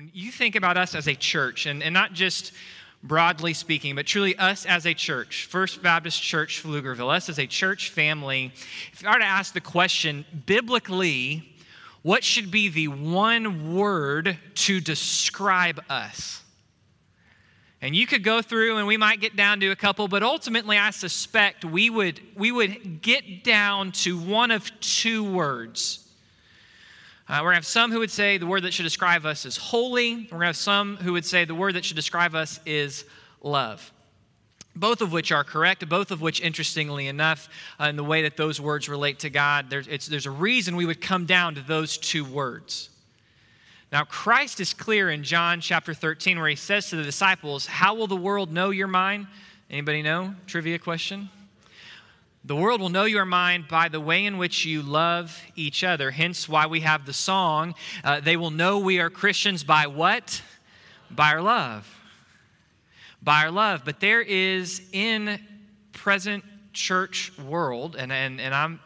When you think about us as a church, and, and not just broadly speaking, but truly us as a church, First Baptist Church Pflugerville, us as a church family, if you were to ask the question, biblically, what should be the one word to describe us? And you could go through and we might get down to a couple, but ultimately I suspect we would, we would get down to one of two words. Uh, we're going to have some who would say the word that should describe us is holy. We're going to have some who would say the word that should describe us is love. Both of which are correct, both of which, interestingly enough, uh, in the way that those words relate to God, there's, there's a reason we would come down to those two words. Now, Christ is clear in John chapter 13 where he says to the disciples, How will the world know your mind? Anybody know? Trivia question. The world will know you are mine by the way in which you love each other. Hence, why we have the song, uh, They will know we are Christians by what? By our love. By our love. But there is in present church world, and, and, and I'm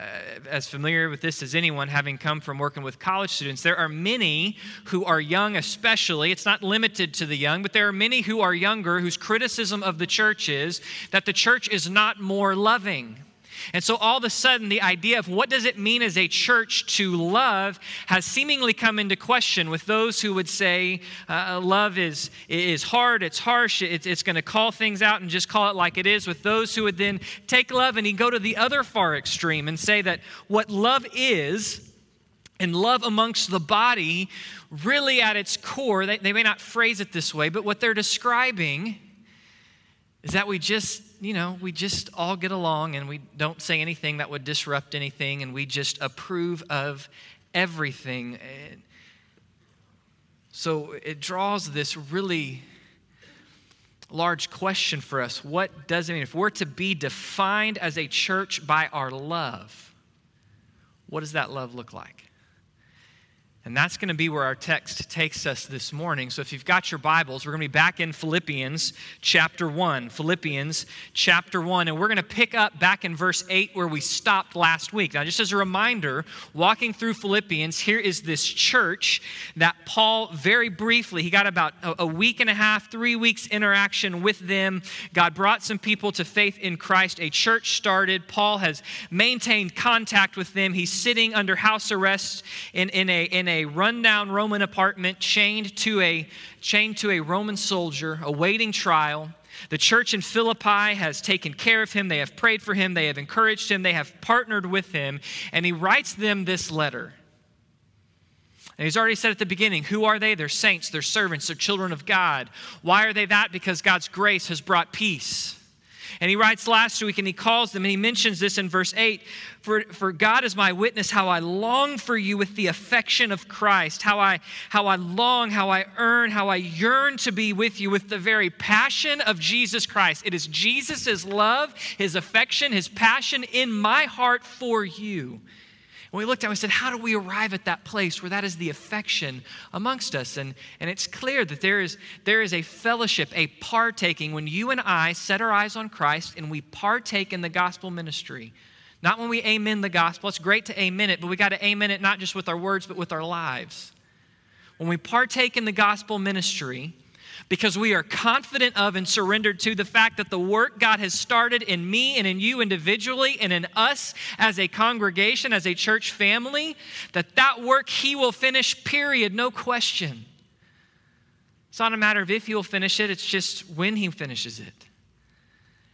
uh, as familiar with this as anyone, having come from working with college students, there are many who are young, especially. It's not limited to the young, but there are many who are younger whose criticism of the church is that the church is not more loving. And so all of a sudden, the idea of what does it mean as a church to love has seemingly come into question with those who would say uh, love is, is hard, it's harsh, it's, it's going to call things out and just call it like it is, with those who would then take love and go to the other far extreme and say that what love is, and love amongst the body, really at its core, they, they may not phrase it this way, but what they're describing is that we just, you know, we just all get along and we don't say anything that would disrupt anything and we just approve of everything. So it draws this really large question for us. What does it mean? If we're to be defined as a church by our love, what does that love look like? And that's going to be where our text takes us this morning. So if you've got your Bibles, we're going to be back in Philippians chapter 1. Philippians chapter 1. And we're going to pick up back in verse 8 where we stopped last week. Now, just as a reminder, walking through Philippians, here is this church that Paul very briefly, he got about a week and a half, three weeks interaction with them. God brought some people to faith in Christ. A church started. Paul has maintained contact with them. He's sitting under house arrest in, in a in a rundown Roman apartment, chained to a, chained to a Roman soldier, awaiting trial. The church in Philippi has taken care of him. They have prayed for him. They have encouraged him. They have partnered with him. And he writes them this letter. And he's already said at the beginning who are they? They're saints, they're servants, they're children of God. Why are they that? Because God's grace has brought peace. And he writes last week and he calls them and he mentions this in verse 8 for, for God is my witness how I long for you with the affection of Christ, how I, how I long, how I earn, how I yearn to be with you with the very passion of Jesus Christ. It is Jesus' love, his affection, his passion in my heart for you and we looked at it, we said, how do we arrive at that place where that is the affection amongst us? And, and it's clear that there is, there is a fellowship, a partaking when you and I set our eyes on Christ and we partake in the gospel ministry. Not when we amen the gospel. It's great to amen it, but we got to amen it not just with our words, but with our lives. When we partake in the gospel ministry, because we are confident of and surrendered to the fact that the work God has started in me and in you individually and in us as a congregation, as a church family, that that work He will finish, period, no question. It's not a matter of if He will finish it, it's just when He finishes it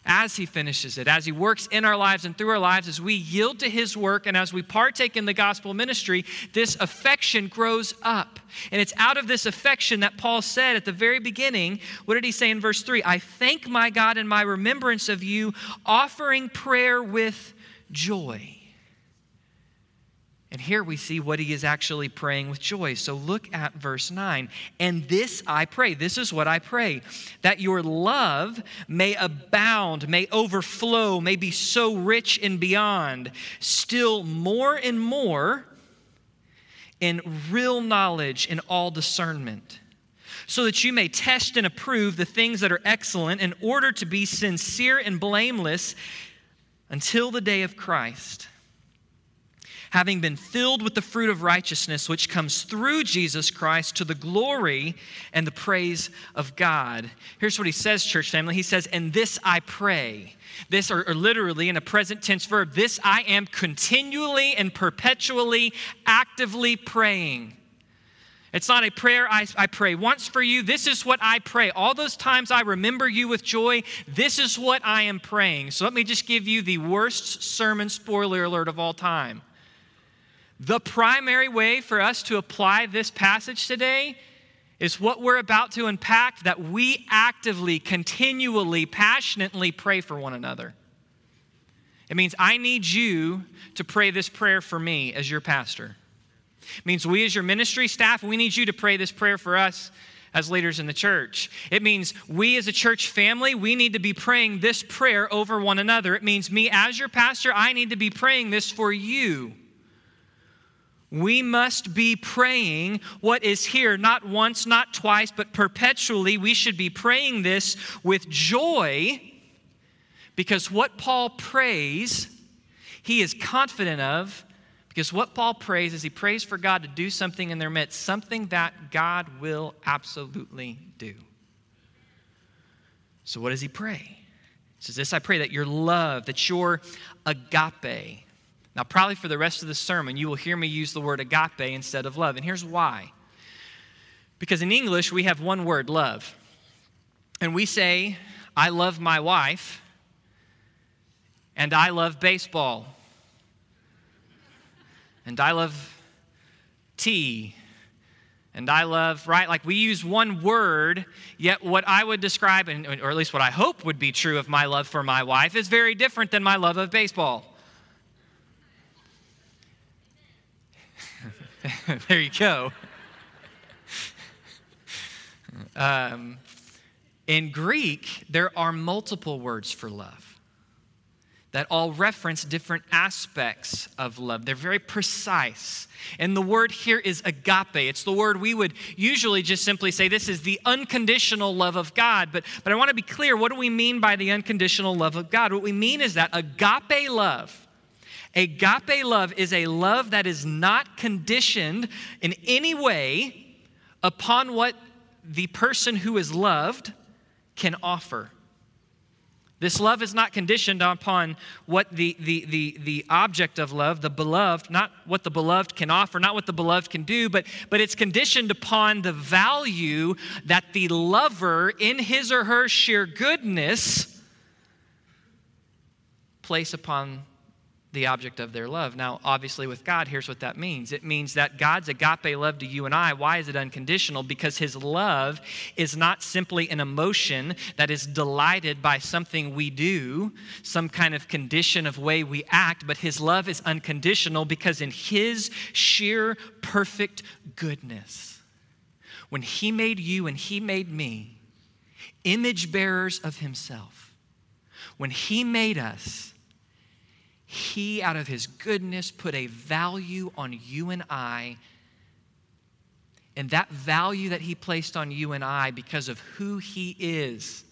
as He finishes it, as He works in our lives and through our lives, as we yield to His work and as we partake in the gospel ministry, this affection grows up. And it's out of this affection that Paul said at the very beginning, what did he say in verse 3? I thank my God in my remembrance of you, offering prayer with joy. And here we see what he is actually praying with joy. So look at verse 9. And this I pray, this is what I pray, that your love may abound, may overflow, may be so rich and beyond, still more and more in real knowledge and all discernment so that you may test and approve the things that are excellent in order to be sincere and blameless until the day of Christ having been filled with the fruit of righteousness which comes through Jesus Christ to the glory and the praise of God. Here's what he says, church family. He says, And this I pray. This, or, or, literally in a present tense verb, this I am continually and perpetually, actively praying. It's not a prayer I, I pray once for you. This is what I pray. All those times I remember you with joy, this is what I am praying. So let me just give you the worst sermon spoiler alert of all time. The primary way for us to apply this passage today is what we're about to unpack that we actively, continually, passionately pray for one another. It means I need you to pray this prayer for me as your pastor. It means we as your ministry staff, we need you to pray this prayer for us as leaders in the church. It means we as a church family, we need to be praying this prayer over one another. It means me as your pastor, I need to be praying this for you. We must be praying what is here, not once, not twice, but perpetually. We should be praying this with joy because what Paul prays, he is confident of. Because what Paul prays is he prays for God to do something in their midst, something that God will absolutely do. So, what does he pray? He says, This I pray that your love, that your agape, now, probably for the rest of the sermon, you will hear me use the word agape instead of love. And here's why. Because in English, we have one word, love. And we say, I love my wife, and I love baseball, and I love tea, and I love, right? Like we use one word, yet what I would describe, or at least what I hope would be true of my love for my wife, is very different than my love of baseball. there you go. Um, in Greek, there are multiple words for love that all reference different aspects of love. They're very precise. And the word here is agape. It's the word we would usually just simply say this is the unconditional love of God. But, but I want to be clear what do we mean by the unconditional love of God? What we mean is that agape love Agape love is a love that is not conditioned in any way upon what the person who is loved can offer. This love is not conditioned upon what the, the, the, the object of love, the beloved, not what the beloved can offer, not what the beloved can do, but, but it's conditioned upon the value that the lover, in his or her sheer goodness, place upon the object of their love. Now, obviously, with God, here's what that means it means that God's agape love to you and I, why is it unconditional? Because his love is not simply an emotion that is delighted by something we do, some kind of condition of way we act, but his love is unconditional because in his sheer perfect goodness, when he made you and he made me, image bearers of himself, when he made us, he, out of His goodness, put a value on you and I. And that value that He placed on you and I because of who He is,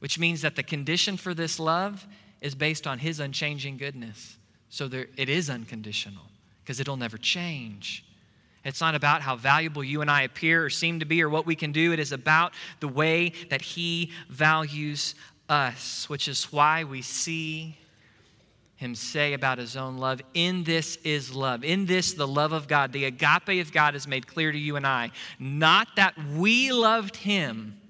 which means that the condition for this love is based on His unchanging goodness. So there, it is unconditional because it'll never change. It's not about how valuable you and I appear or seem to be or what we can do. It is about the way that He values us, which is why we see him say about his own love, In this is love. In this, the love of God, the agape of God is made clear to you and I. Not that we loved him,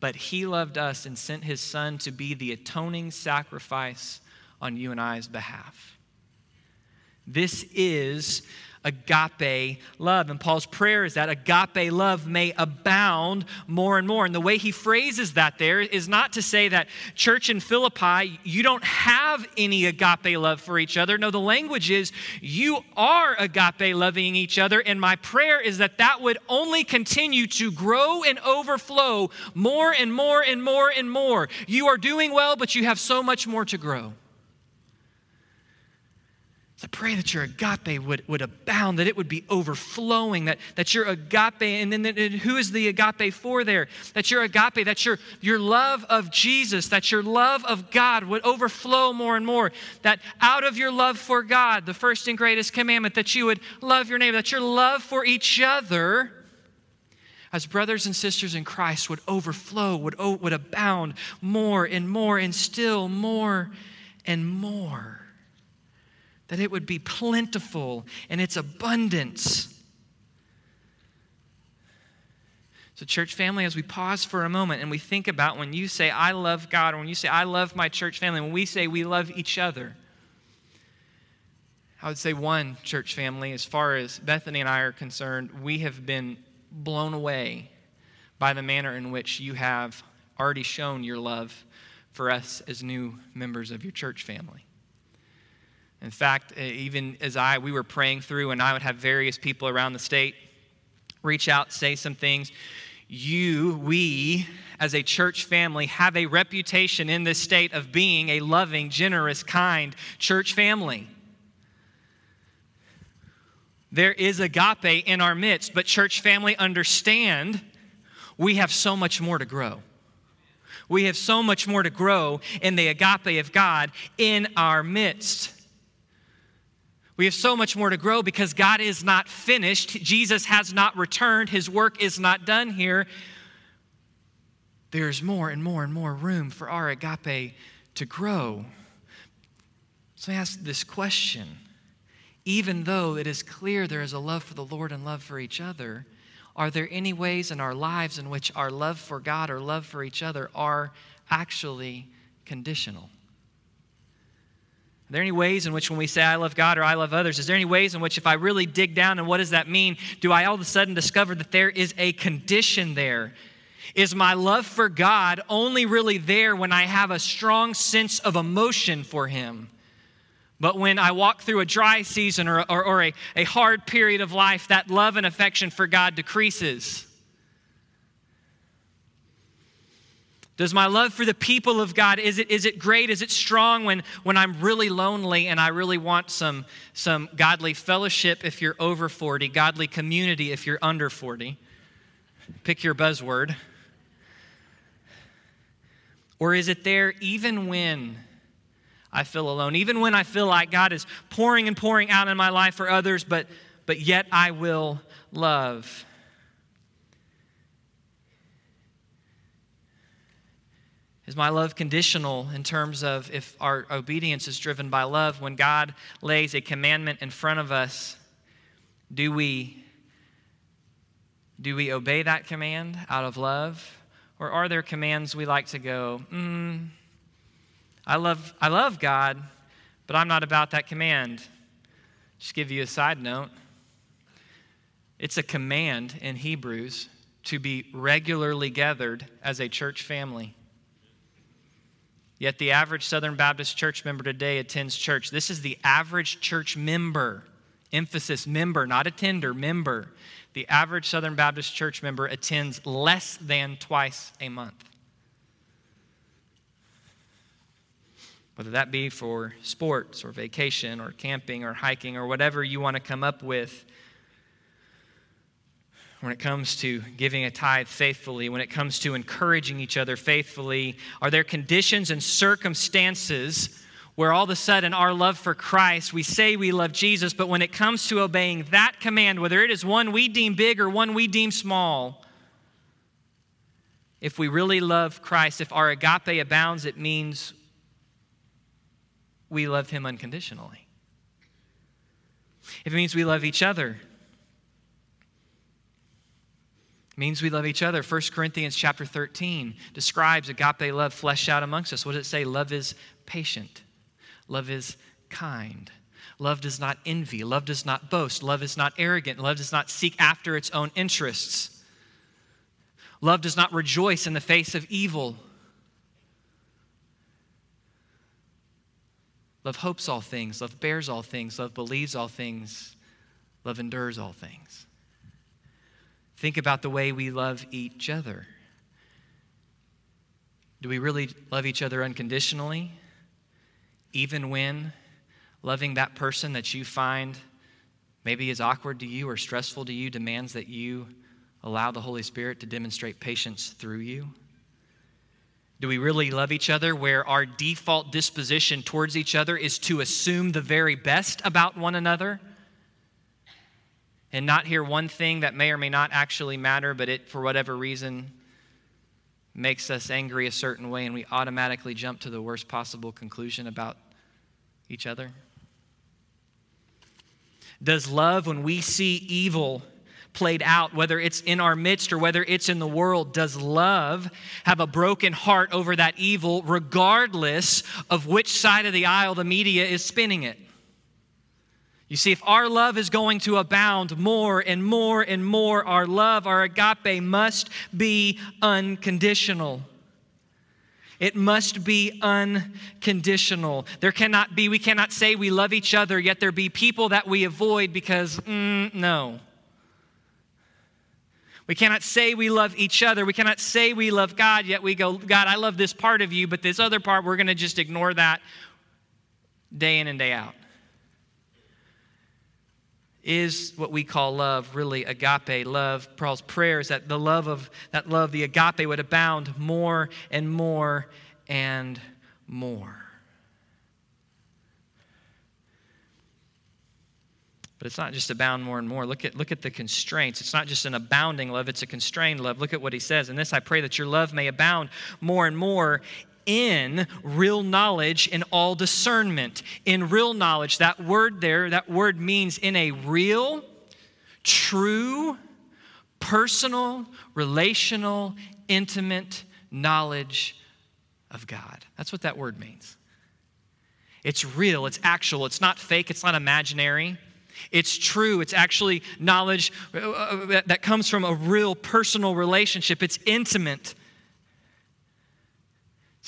but he loved us and sent his son to be the atoning sacrifice on you and I's behalf. This is agape love. And Paul's prayer is that agape love may abound more and more. And the way he phrases that there is not to say that, church in Philippi, you don't have any agape love for each other. No, the language is you are agape loving each other. And my prayer is that that would only continue to grow and overflow more and more and more and more. You are doing well, but you have so much more to grow. So I pray that your agape would, would abound, that it would be overflowing, that, that your agape, and then and who is the agape for there? That your agape, that your, your love of Jesus, that your love of God would overflow more and more. That out of your love for God, the first and greatest commandment, that you would love your neighbor, that your love for each other as brothers and sisters in Christ would overflow, would, would abound more and more, and still more and more that it would be plentiful in its abundance. So, church family, as we pause for a moment and we think about when you say, I love God, or when you say, I love my church family, when we say we love each other, I would say, one, church family, as far as Bethany and I are concerned, we have been blown away by the manner in which you have already shown your love for us as new members of your church family. In fact, even as I, we were praying through, and I would have various people around the state reach out, say some things. You, we, as a church family, have a reputation in this state of being a loving, generous, kind church family. There is agape in our midst, but church family, understand we have so much more to grow. We have so much more to grow in the agape of God in our midst. We have so much more to grow because God is not finished. Jesus has not returned. His work is not done here. There's more and more and more room for our agape to grow. So I ask this question even though it is clear there is a love for the Lord and love for each other, are there any ways in our lives in which our love for God or love for each other are actually conditional? Are there any ways in which, when we say, I love God or I love others, is there any ways in which, if I really dig down and what does that mean, do I all of a sudden discover that there is a condition there? Is my love for God only really there when I have a strong sense of emotion for Him? But when I walk through a dry season or, or, or a, a hard period of life, that love and affection for God decreases. Does my love for the people of God, is it, is it great? Is it strong when, when I'm really lonely and I really want some, some godly fellowship if you're over 40, godly community if you're under 40? Pick your buzzword. Or is it there even when I feel alone, even when I feel like God is pouring and pouring out in my life for others, but, but yet I will love? Is my love conditional in terms of if our obedience is driven by love? When God lays a commandment in front of us, do we, do we obey that command out of love? Or are there commands we like to go, mm, I, love, I love God, but I'm not about that command? Just give you a side note. It's a command in Hebrews to be regularly gathered as a church family. Yet the average Southern Baptist church member today attends church. This is the average church member. Emphasis member, not attender, member. The average Southern Baptist church member attends less than twice a month. Whether that be for sports or vacation or camping or hiking or whatever you want to come up with when it comes to giving a tithe faithfully, when it comes to encouraging each other faithfully? Are there conditions and circumstances where all of a sudden our love for Christ, we say we love Jesus, but when it comes to obeying that command, whether it is one we deem big or one we deem small, if we really love Christ, if our agape abounds, it means we love Him unconditionally. It means we love each other, means we love each other. 1 Corinthians chapter 13 describes agape love fleshed out amongst us. What does it say? Love is patient. Love is kind. Love does not envy. Love does not boast. Love is not arrogant. Love does not seek after its own interests. Love does not rejoice in the face of evil. Love hopes all things. Love bears all things. Love believes all things. Love endures all things. Think about the way we love each other. Do we really love each other unconditionally? Even when Loving that person that you find maybe is awkward to you or stressful to you demands that you allow the Holy Spirit to demonstrate patience through you? Do we really love each other where our default disposition towards each other is to assume the very best about one another and not hear one thing that may or may not actually matter, but it, for whatever reason, makes us angry a certain way and we automatically jump to the worst possible conclusion about each other? Does love, when we see evil played out, whether it's in our midst or whether it's in the world, does love have a broken heart over that evil, regardless of which side of the aisle the media is spinning it? You see, if our love is going to abound more and more and more, our love, our agape, must be unconditional. It must be unconditional. There cannot be, we cannot say we love each other, yet there be people that we avoid because, mm, no. We cannot say we love each other. We cannot say we love God, yet we go, God, I love this part of you, but this other part, we're going to just ignore that day in and day out is what we call love really agape love. Paul's prayer is that the love of that love the agape would abound more and more and more. But it's not just abound more and more. Look at look at the constraints. It's not just an abounding love it's a constrained love. Look at what he says and this i pray that your love may abound more and more in real knowledge in all discernment. In real knowledge, that word there, that word means in a real, true, personal, relational, intimate knowledge of God. That's what that word means. It's real, it's actual, it's not fake, it's not imaginary. It's true. It's actually knowledge uh, uh, that comes from a real personal relationship. It's intimate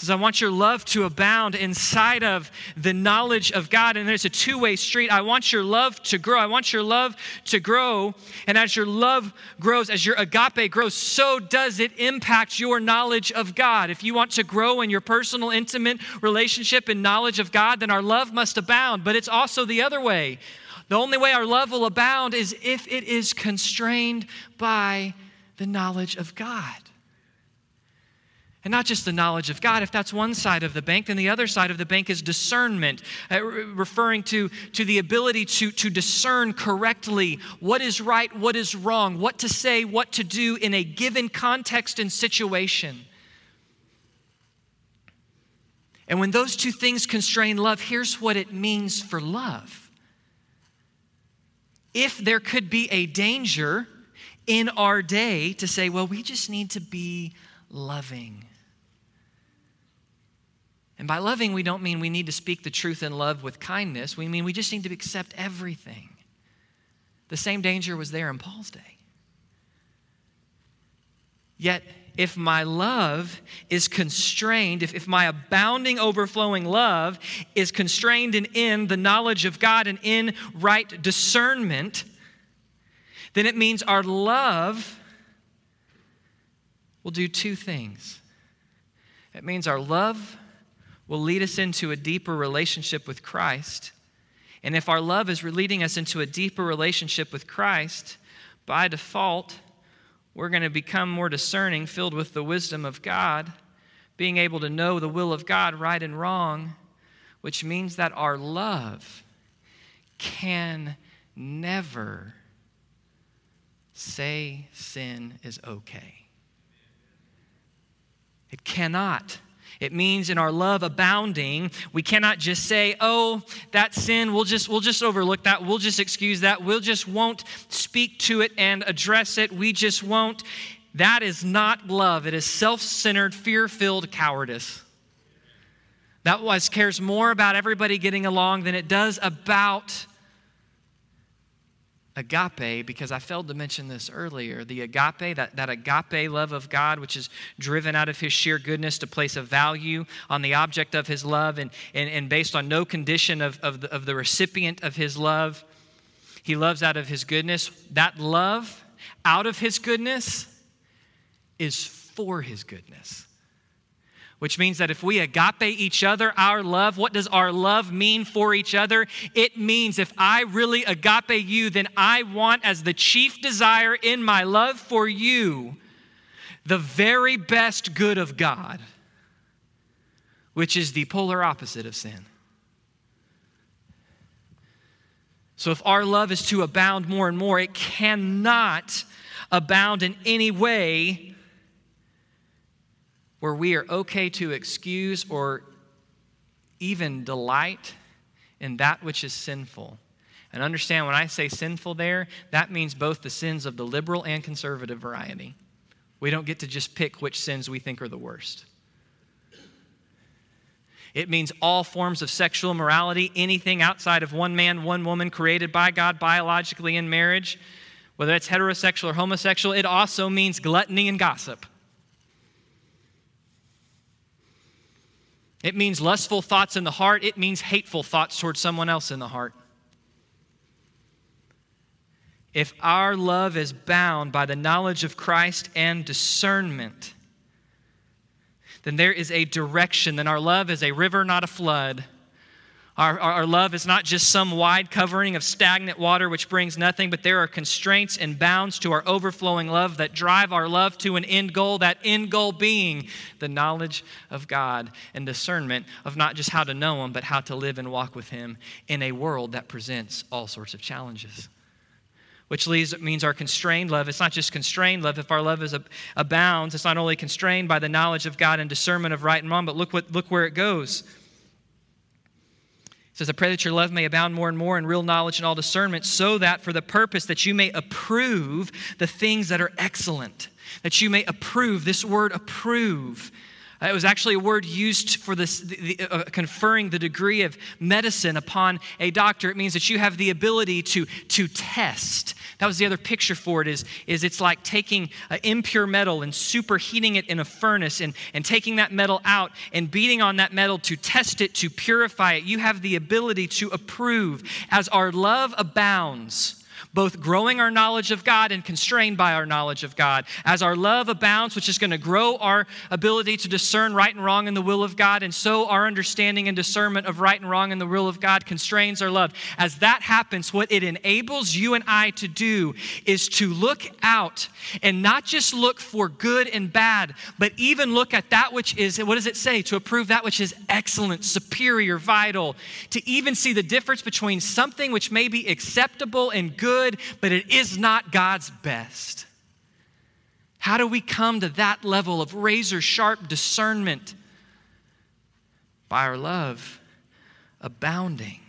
says, I want your love to abound inside of the knowledge of God. And there's a two way street. I want your love to grow. I want your love to grow. And as your love grows, as your agape grows, so does it impact your knowledge of God. If you want to grow in your personal, intimate relationship and knowledge of God, then our love must abound. But it's also the other way. The only way our love will abound is if it is constrained by the knowledge of God. And not just the knowledge of God. If that's one side of the bank, then the other side of the bank is discernment, uh, referring to, to the ability to, to discern correctly what is right, what is wrong, what to say, what to do in a given context and situation. And when those two things constrain love, here's what it means for love. If there could be a danger in our day to say, well, we just need to be loving and by loving, we don't mean we need to speak the truth in love with kindness. We mean we just need to accept everything. The same danger was there in Paul's day. Yet, if my love is constrained, if, if my abounding, overflowing love is constrained and in the knowledge of God and in right discernment, then it means our love will do two things. It means our love will lead us into a deeper relationship with Christ. And if our love is leading us into a deeper relationship with Christ, by default, we're going to become more discerning, filled with the wisdom of God, being able to know the will of God, right and wrong, which means that our love can never say sin is okay. It cannot. It means in our love abounding, we cannot just say, "Oh, that sin, we'll just we'll just overlook that. We'll just excuse that. We'll just won't speak to it and address it. We just won't." That is not love. It is self-centered, fear-filled cowardice. That was cares more about everybody getting along than it does about agape because I failed to mention this earlier. The agape, that, that agape love of God, which is driven out of his sheer goodness to place a value on the object of his love and, and, and based on no condition of, of, the, of the recipient of his love. He loves out of his goodness. That love out of his goodness is for his goodness. Which means that if we agape each other, our love, what does our love mean for each other? It means if I really agape you, then I want as the chief desire in my love for you the very best good of God, which is the polar opposite of sin. So if our love is to abound more and more, it cannot abound in any way where we are okay to excuse or even delight in that which is sinful. And understand when I say sinful there, that means both the sins of the liberal and conservative variety. We don't get to just pick which sins we think are the worst. It means all forms of sexual morality, anything outside of one man, one woman created by God biologically in marriage, whether it's heterosexual or homosexual. It also means gluttony and gossip. It means lustful thoughts in the heart. It means hateful thoughts towards someone else in the heart. If our love is bound by the knowledge of Christ and discernment, then there is a direction. Then our love is a river, not a flood. Our, our, our, love is not just some wide covering of stagnant water which brings nothing, but there are constraints and bounds to our overflowing love that drive our love to an end goal, that end goal being the knowledge of God and discernment of not just how to know Him, but how to live and walk with Him in a world that presents all sorts of challenges which leads, means our constrained love. It's not just constrained love. If our love is abounds, it's not only constrained by the knowledge of God and discernment of right and wrong, but look, what, look where it goes. Says, I pray that your love may abound more and more in real knowledge and all discernment, so that for the purpose that you may approve the things that are excellent. That you may approve, this word approve it was actually a word used for this, the, the, uh, conferring the degree of medicine upon a doctor. It means that you have the ability to, to test. That was the other picture for it is, is it's like taking uh, impure metal and superheating it in a furnace and, and taking that metal out and beating on that metal to test it, to purify it. You have the ability to approve. As our love abounds, both growing our knowledge of God and constrained by our knowledge of God. As our love abounds, which is going to grow our ability to discern right and wrong in the will of God, and so our understanding and discernment of right and wrong in the will of God constrains our love. As that happens, what it enables you and I to do is to look out and not just look for good and bad, but even look at that which is, what does it say? To approve that which is excellent, superior, vital, to even see the difference between something which may be acceptable and good good, but it is not God's best. How do we come to that level of razor sharp discernment? By our love abounding.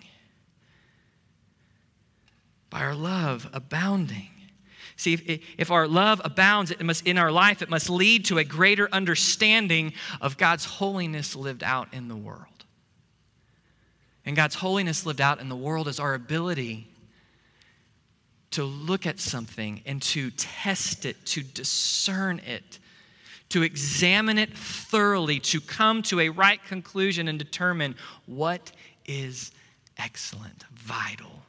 By our love abounding. See, if, if our love abounds it must, in our life, it must lead to a greater understanding of God's holiness lived out in the world. And God's holiness lived out in the world is our ability to look at something and to test it, to discern it, to examine it thoroughly, to come to a right conclusion and determine what is excellent, vital.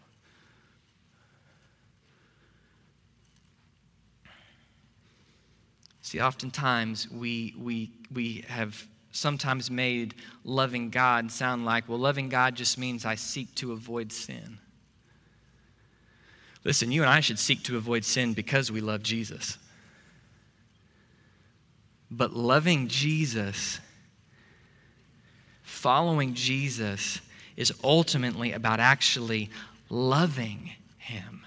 See, oftentimes we, we, we have sometimes made loving God sound like, well, loving God just means I seek to avoid sin. Listen, you and I should seek to avoid sin because we love Jesus. But loving Jesus, following Jesus, is ultimately about actually loving Him.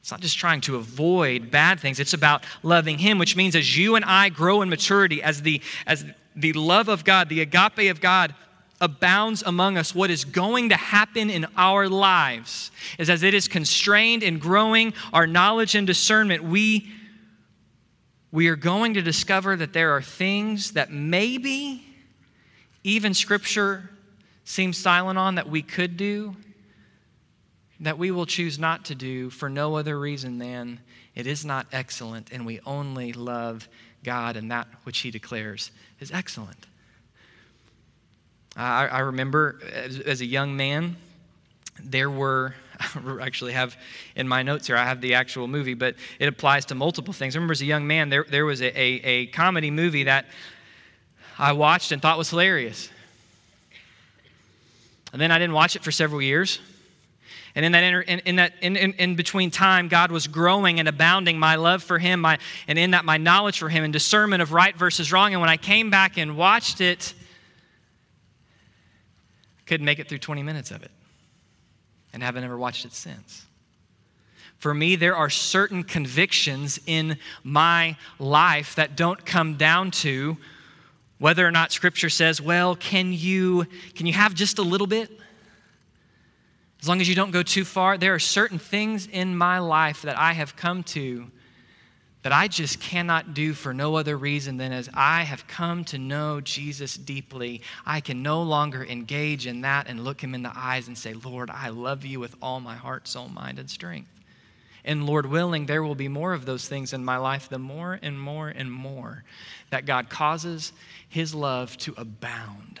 It's not just trying to avoid bad things, it's about loving Him, which means as you and I grow in maturity, as the, as the love of God, the agape of God abounds among us, what is going to happen in our lives is as it is constrained in growing our knowledge and discernment, we, we are going to discover that there are things that maybe even Scripture seems silent on that we could do, that we will choose not to do for no other reason than it is not excellent and we only love God and that which He declares is excellent. I, I remember as, as, a young man, there were, actually have in my notes here, I have the actual movie, but it applies to multiple things. I remember as a young man, there, there was a, a, a comedy movie that I watched and thought was hilarious. And then I didn't watch it for several years. And in that, inter, in, in, that in, in, in, between time, God was growing and abounding my love for Him, my, and in that my knowledge for Him and discernment of right versus wrong. And when I came back and watched it, couldn't make it through 20 minutes of it, and haven't ever watched it since. For me, there are certain convictions in my life that don't come down to whether or not Scripture says, well, can you, can you have just a little bit? As long as you don't go too far, there are certain things in my life that I have come to that I just cannot do for no other reason than as I have come to know Jesus deeply, I can no longer engage in that and look him in the eyes and say, Lord, I love you with all my heart, soul, mind, and strength. And Lord willing, there will be more of those things in my life, the more and more and more that God causes his love to abound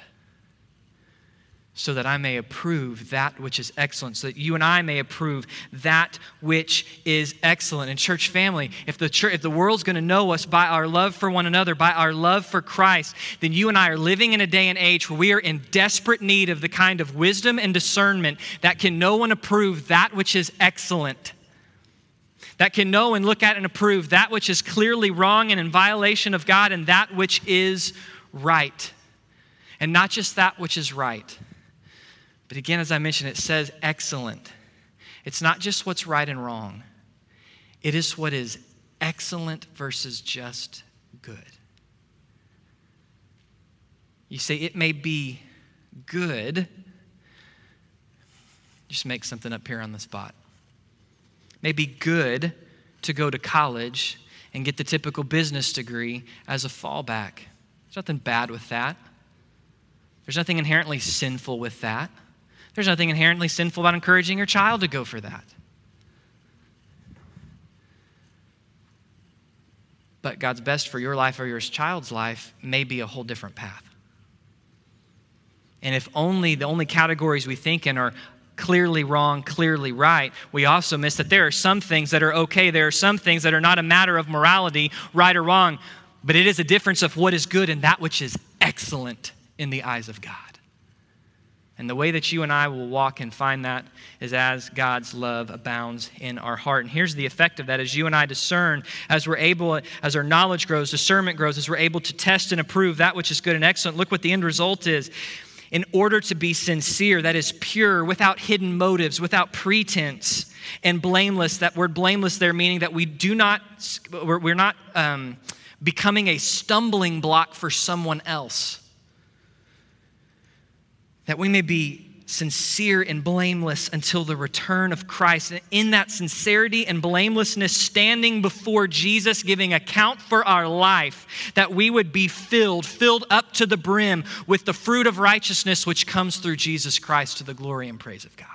so that I may approve that which is excellent, so that you and I may approve that which is excellent. And church family, if the church, if the world's going to know us by our love for one another, by our love for Christ, then you and I are living in a day and age where we are in desperate need of the kind of wisdom and discernment that can know and approve that which is excellent. That can know and look at and approve that which is clearly wrong and in violation of God and that which is right. And not just that which is right but again, as I mentioned, it says excellent. It's not just what's right and wrong, it is what is excellent versus just good. You say it may be good. Just make something up here on the spot. It may be good to go to college and get the typical business degree as a fallback. There's nothing bad with that. There's nothing inherently sinful with that. There's nothing inherently sinful about encouraging your child to go for that. But God's best for your life or your child's life may be a whole different path. And if only the only categories we think in are clearly wrong, clearly right, we also miss that there are some things that are okay. There are some things that are not a matter of morality, right or wrong, but it is a difference of what is good and that which is excellent in the eyes of God. And the way that you and I will walk and find that is as God's love abounds in our heart. And here's the effect of that as you and I discern, as we're able, as our knowledge grows, discernment grows, as we're able to test and approve that which is good and excellent. Look what the end result is. In order to be sincere, that is pure, without hidden motives, without pretense, and blameless, that word blameless there meaning that we do not, we're not um, becoming a stumbling block for someone else that we may be sincere and blameless until the return of Christ. And in that sincerity and blamelessness, standing before Jesus, giving account for our life, that we would be filled, filled up to the brim with the fruit of righteousness which comes through Jesus Christ to the glory and praise of God.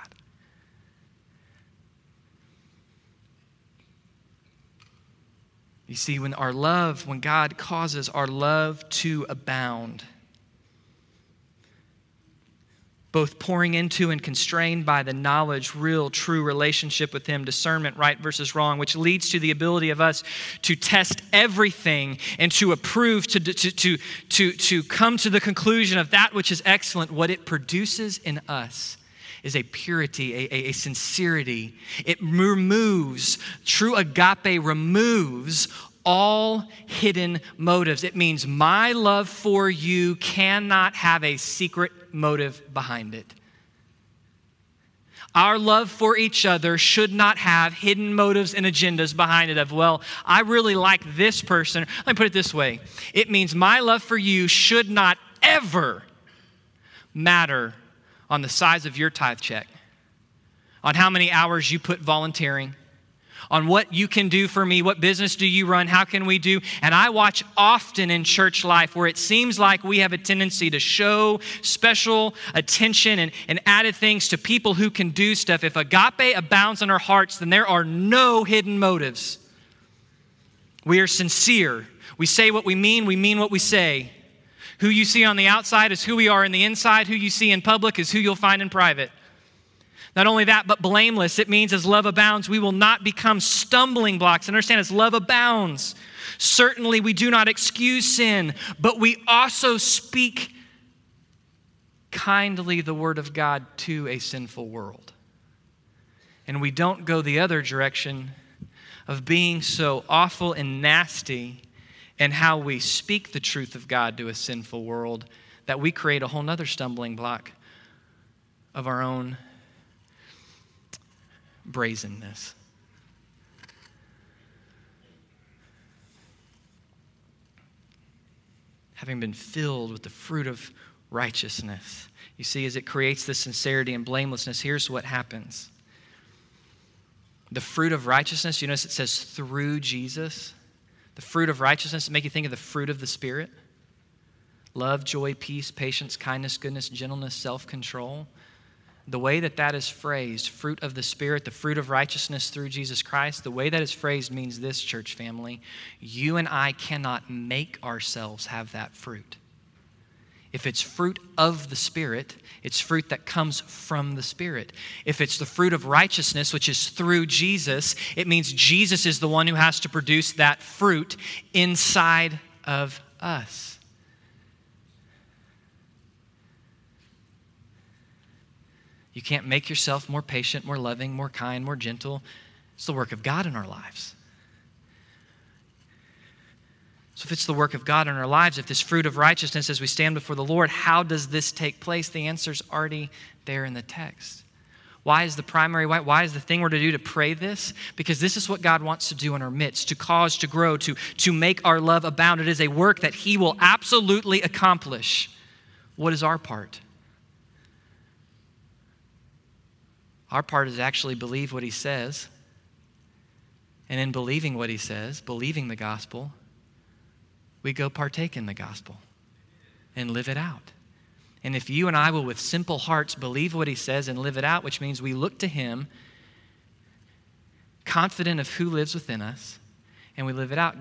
You see, when our love, when God causes our love to abound, both pouring into and constrained by the knowledge, real, true relationship with Him, discernment, right versus wrong, which leads to the ability of us to test everything and to approve, to, to, to, to, to come to the conclusion of that which is excellent. What it produces in us is a purity, a, a, a, sincerity. It removes, true agape removes all hidden motives. It means my love for you cannot have a secret motive behind it. Our love for each other should not have hidden motives and agendas behind it of, well, I really like this person. Let me put it this way it means my love for you should not ever matter on the size of your tithe check, on how many hours you put volunteering on what you can do for me. What business do you run? How can we do? And I watch often in church life where it seems like we have a tendency to show special attention and, and added things to people who can do stuff. If agape abounds in our hearts, then there are no hidden motives. We are sincere. We say what we mean, we mean what we say. Who you see on the outside is who we are in the inside. Who you see in public is who you'll find in private. Not only that, but blameless. It means as love abounds, we will not become stumbling blocks. Understand, as love abounds, certainly we do not excuse sin, but we also speak kindly the word of God to a sinful world. And we don't go the other direction of being so awful and nasty in how we speak the truth of God to a sinful world that we create a whole nother stumbling block of our own brazenness. Having been filled with the fruit of righteousness. You see, as it creates this sincerity and blamelessness, here's what happens. The fruit of righteousness, you notice it says through Jesus. The fruit of righteousness, make you think of the fruit of the Spirit love, joy, peace, patience, kindness, goodness, gentleness, self control. The way that that is phrased, fruit of the Spirit, the fruit of righteousness through Jesus Christ, the way that is phrased means this, church family. You and I cannot make ourselves have that fruit. If it's fruit of the Spirit, it's fruit that comes from the Spirit. If it's the fruit of righteousness, which is through Jesus, it means Jesus is the one who has to produce that fruit inside of us. You can't make yourself more patient, more loving, more kind, more gentle. It's the work of God in our lives. So, if it's the work of God in our lives, if this fruit of righteousness as we stand before the Lord, how does this take place? The answer's already there in the text. Why is the primary, why, why is the thing we're to do to pray this? Because this is what God wants to do in our midst, to cause, to grow, to, to make our love abound. It is a work that He will absolutely accomplish. What is our part? Our part is actually believe what He says. And in believing what He says, believing the gospel, we go partake in the gospel and live it out. And if you and I will, with simple hearts, believe what he says and live it out, which means we look to him, confident of who lives within us, and we live it out.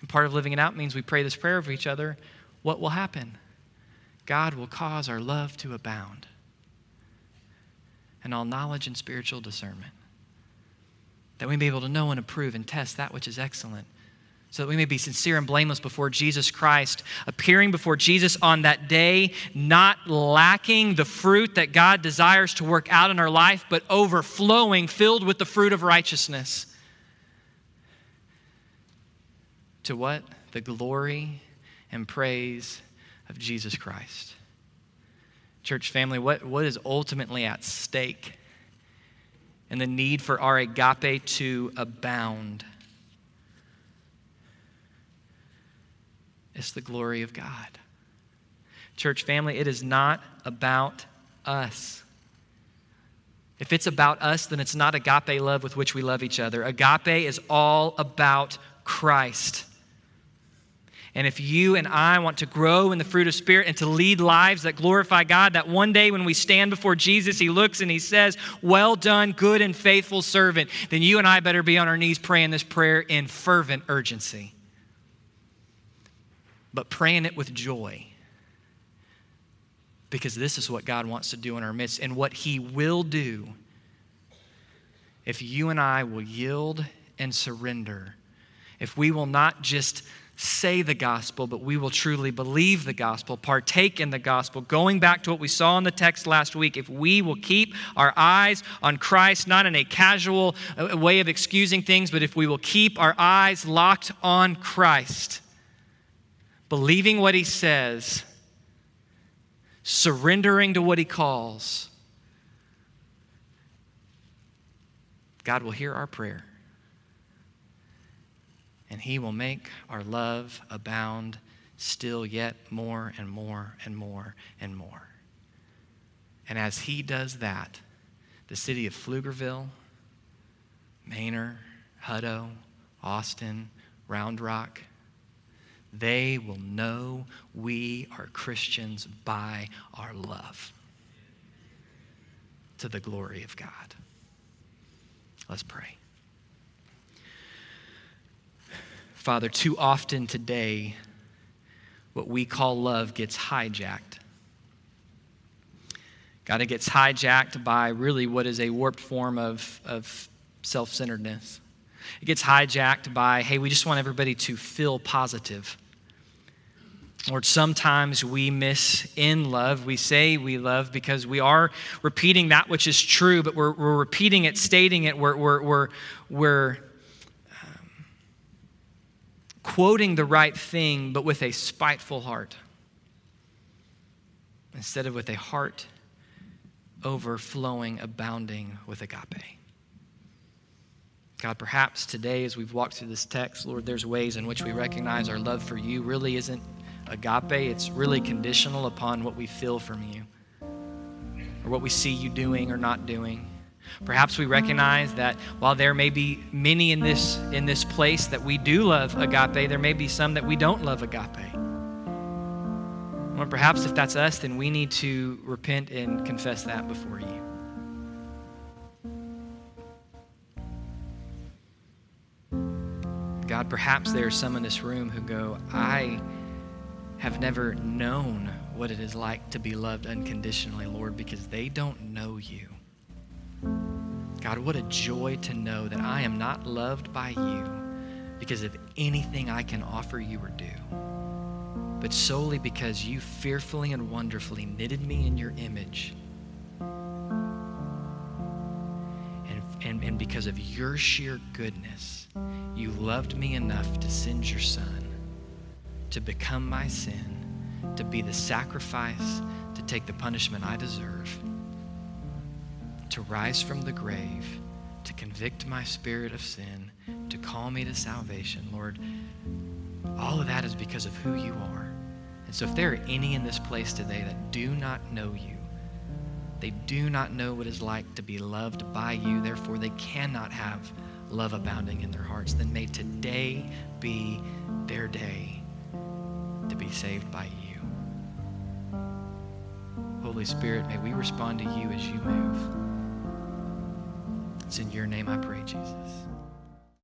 And part of living it out means we pray this prayer of each other. What will happen? God will cause our love to abound and all knowledge and spiritual discernment, that we may be able to know and approve and test that which is excellent so that we may be sincere and blameless before Jesus Christ, appearing before Jesus on that day, not lacking the fruit that God desires to work out in our life, but overflowing, filled with the fruit of righteousness. To what? The glory and praise of Jesus Christ. Church family, what, what is ultimately at stake? And the need for our agape to abound. It's the glory of God. Church family, it is not about us. If it's about us, then it's not agape love with which we love each other. Agape is all about Christ. And if you and I want to grow in the fruit of Spirit and to lead lives that glorify God, that one day when we stand before Jesus, He looks and He says, Well done, good and faithful servant, then you and I better be on our knees praying this prayer in fervent urgency but praying it with joy. Because this is what God wants to do in our midst and what He will do if you and I will yield and surrender. If we will not just say the gospel, but we will truly believe the gospel, partake in the gospel. Going back to what we saw in the text last week, if we will keep our eyes on Christ, not in a casual way of excusing things, but if we will keep our eyes locked on Christ, believing what he says, surrendering to what he calls, God will hear our prayer. And he will make our love abound still yet more and more and more and more. And as he does that, the city of Pflugerville, Manor, Hutto, Austin, Round Rock, they will know we are Christians by our love to the glory of God. Let's pray. Father, too often today, what we call love gets hijacked. God, it gets hijacked by really what is a warped form of, of self centeredness. It gets hijacked by, hey, we just want everybody to feel positive. Lord, sometimes we miss in love. We say we love because we are repeating that which is true, but we're, we're repeating it, stating it, we're, we're, we're, we're quoting the right thing, but with a spiteful heart instead of with a heart overflowing, abounding with agape. God, perhaps today, as we've walked through this text, Lord, there's ways in which we recognize our love for you really isn't agape, it's really conditional upon what we feel from you or what we see you doing or not doing. Perhaps we recognize that while there may be many in this, in this place that we do love agape, there may be some that we don't love agape. Well, perhaps if that's us, then we need to repent and confess that before you. God, perhaps there are some in this room who go, I have never known what it is like to be loved unconditionally, Lord, because they don't know you. God, what a joy to know that I am not loved by you because of anything I can offer you or do, but solely because you fearfully and wonderfully knitted me in your image. And, and because of your sheer goodness, you loved me enough to send your son to become my sin, to be the sacrifice, to take the punishment I deserve, to rise from the grave, to convict my spirit of sin, to call me to salvation. Lord, all of that is because of who you are. And so if there are any in this place today that do not know you, they do not know what it's like to be loved by you, therefore, they cannot have love abounding in their hearts. Then may today be their day to be saved by you. Holy Spirit, may we respond to you as you move. It's in your name I pray, Jesus.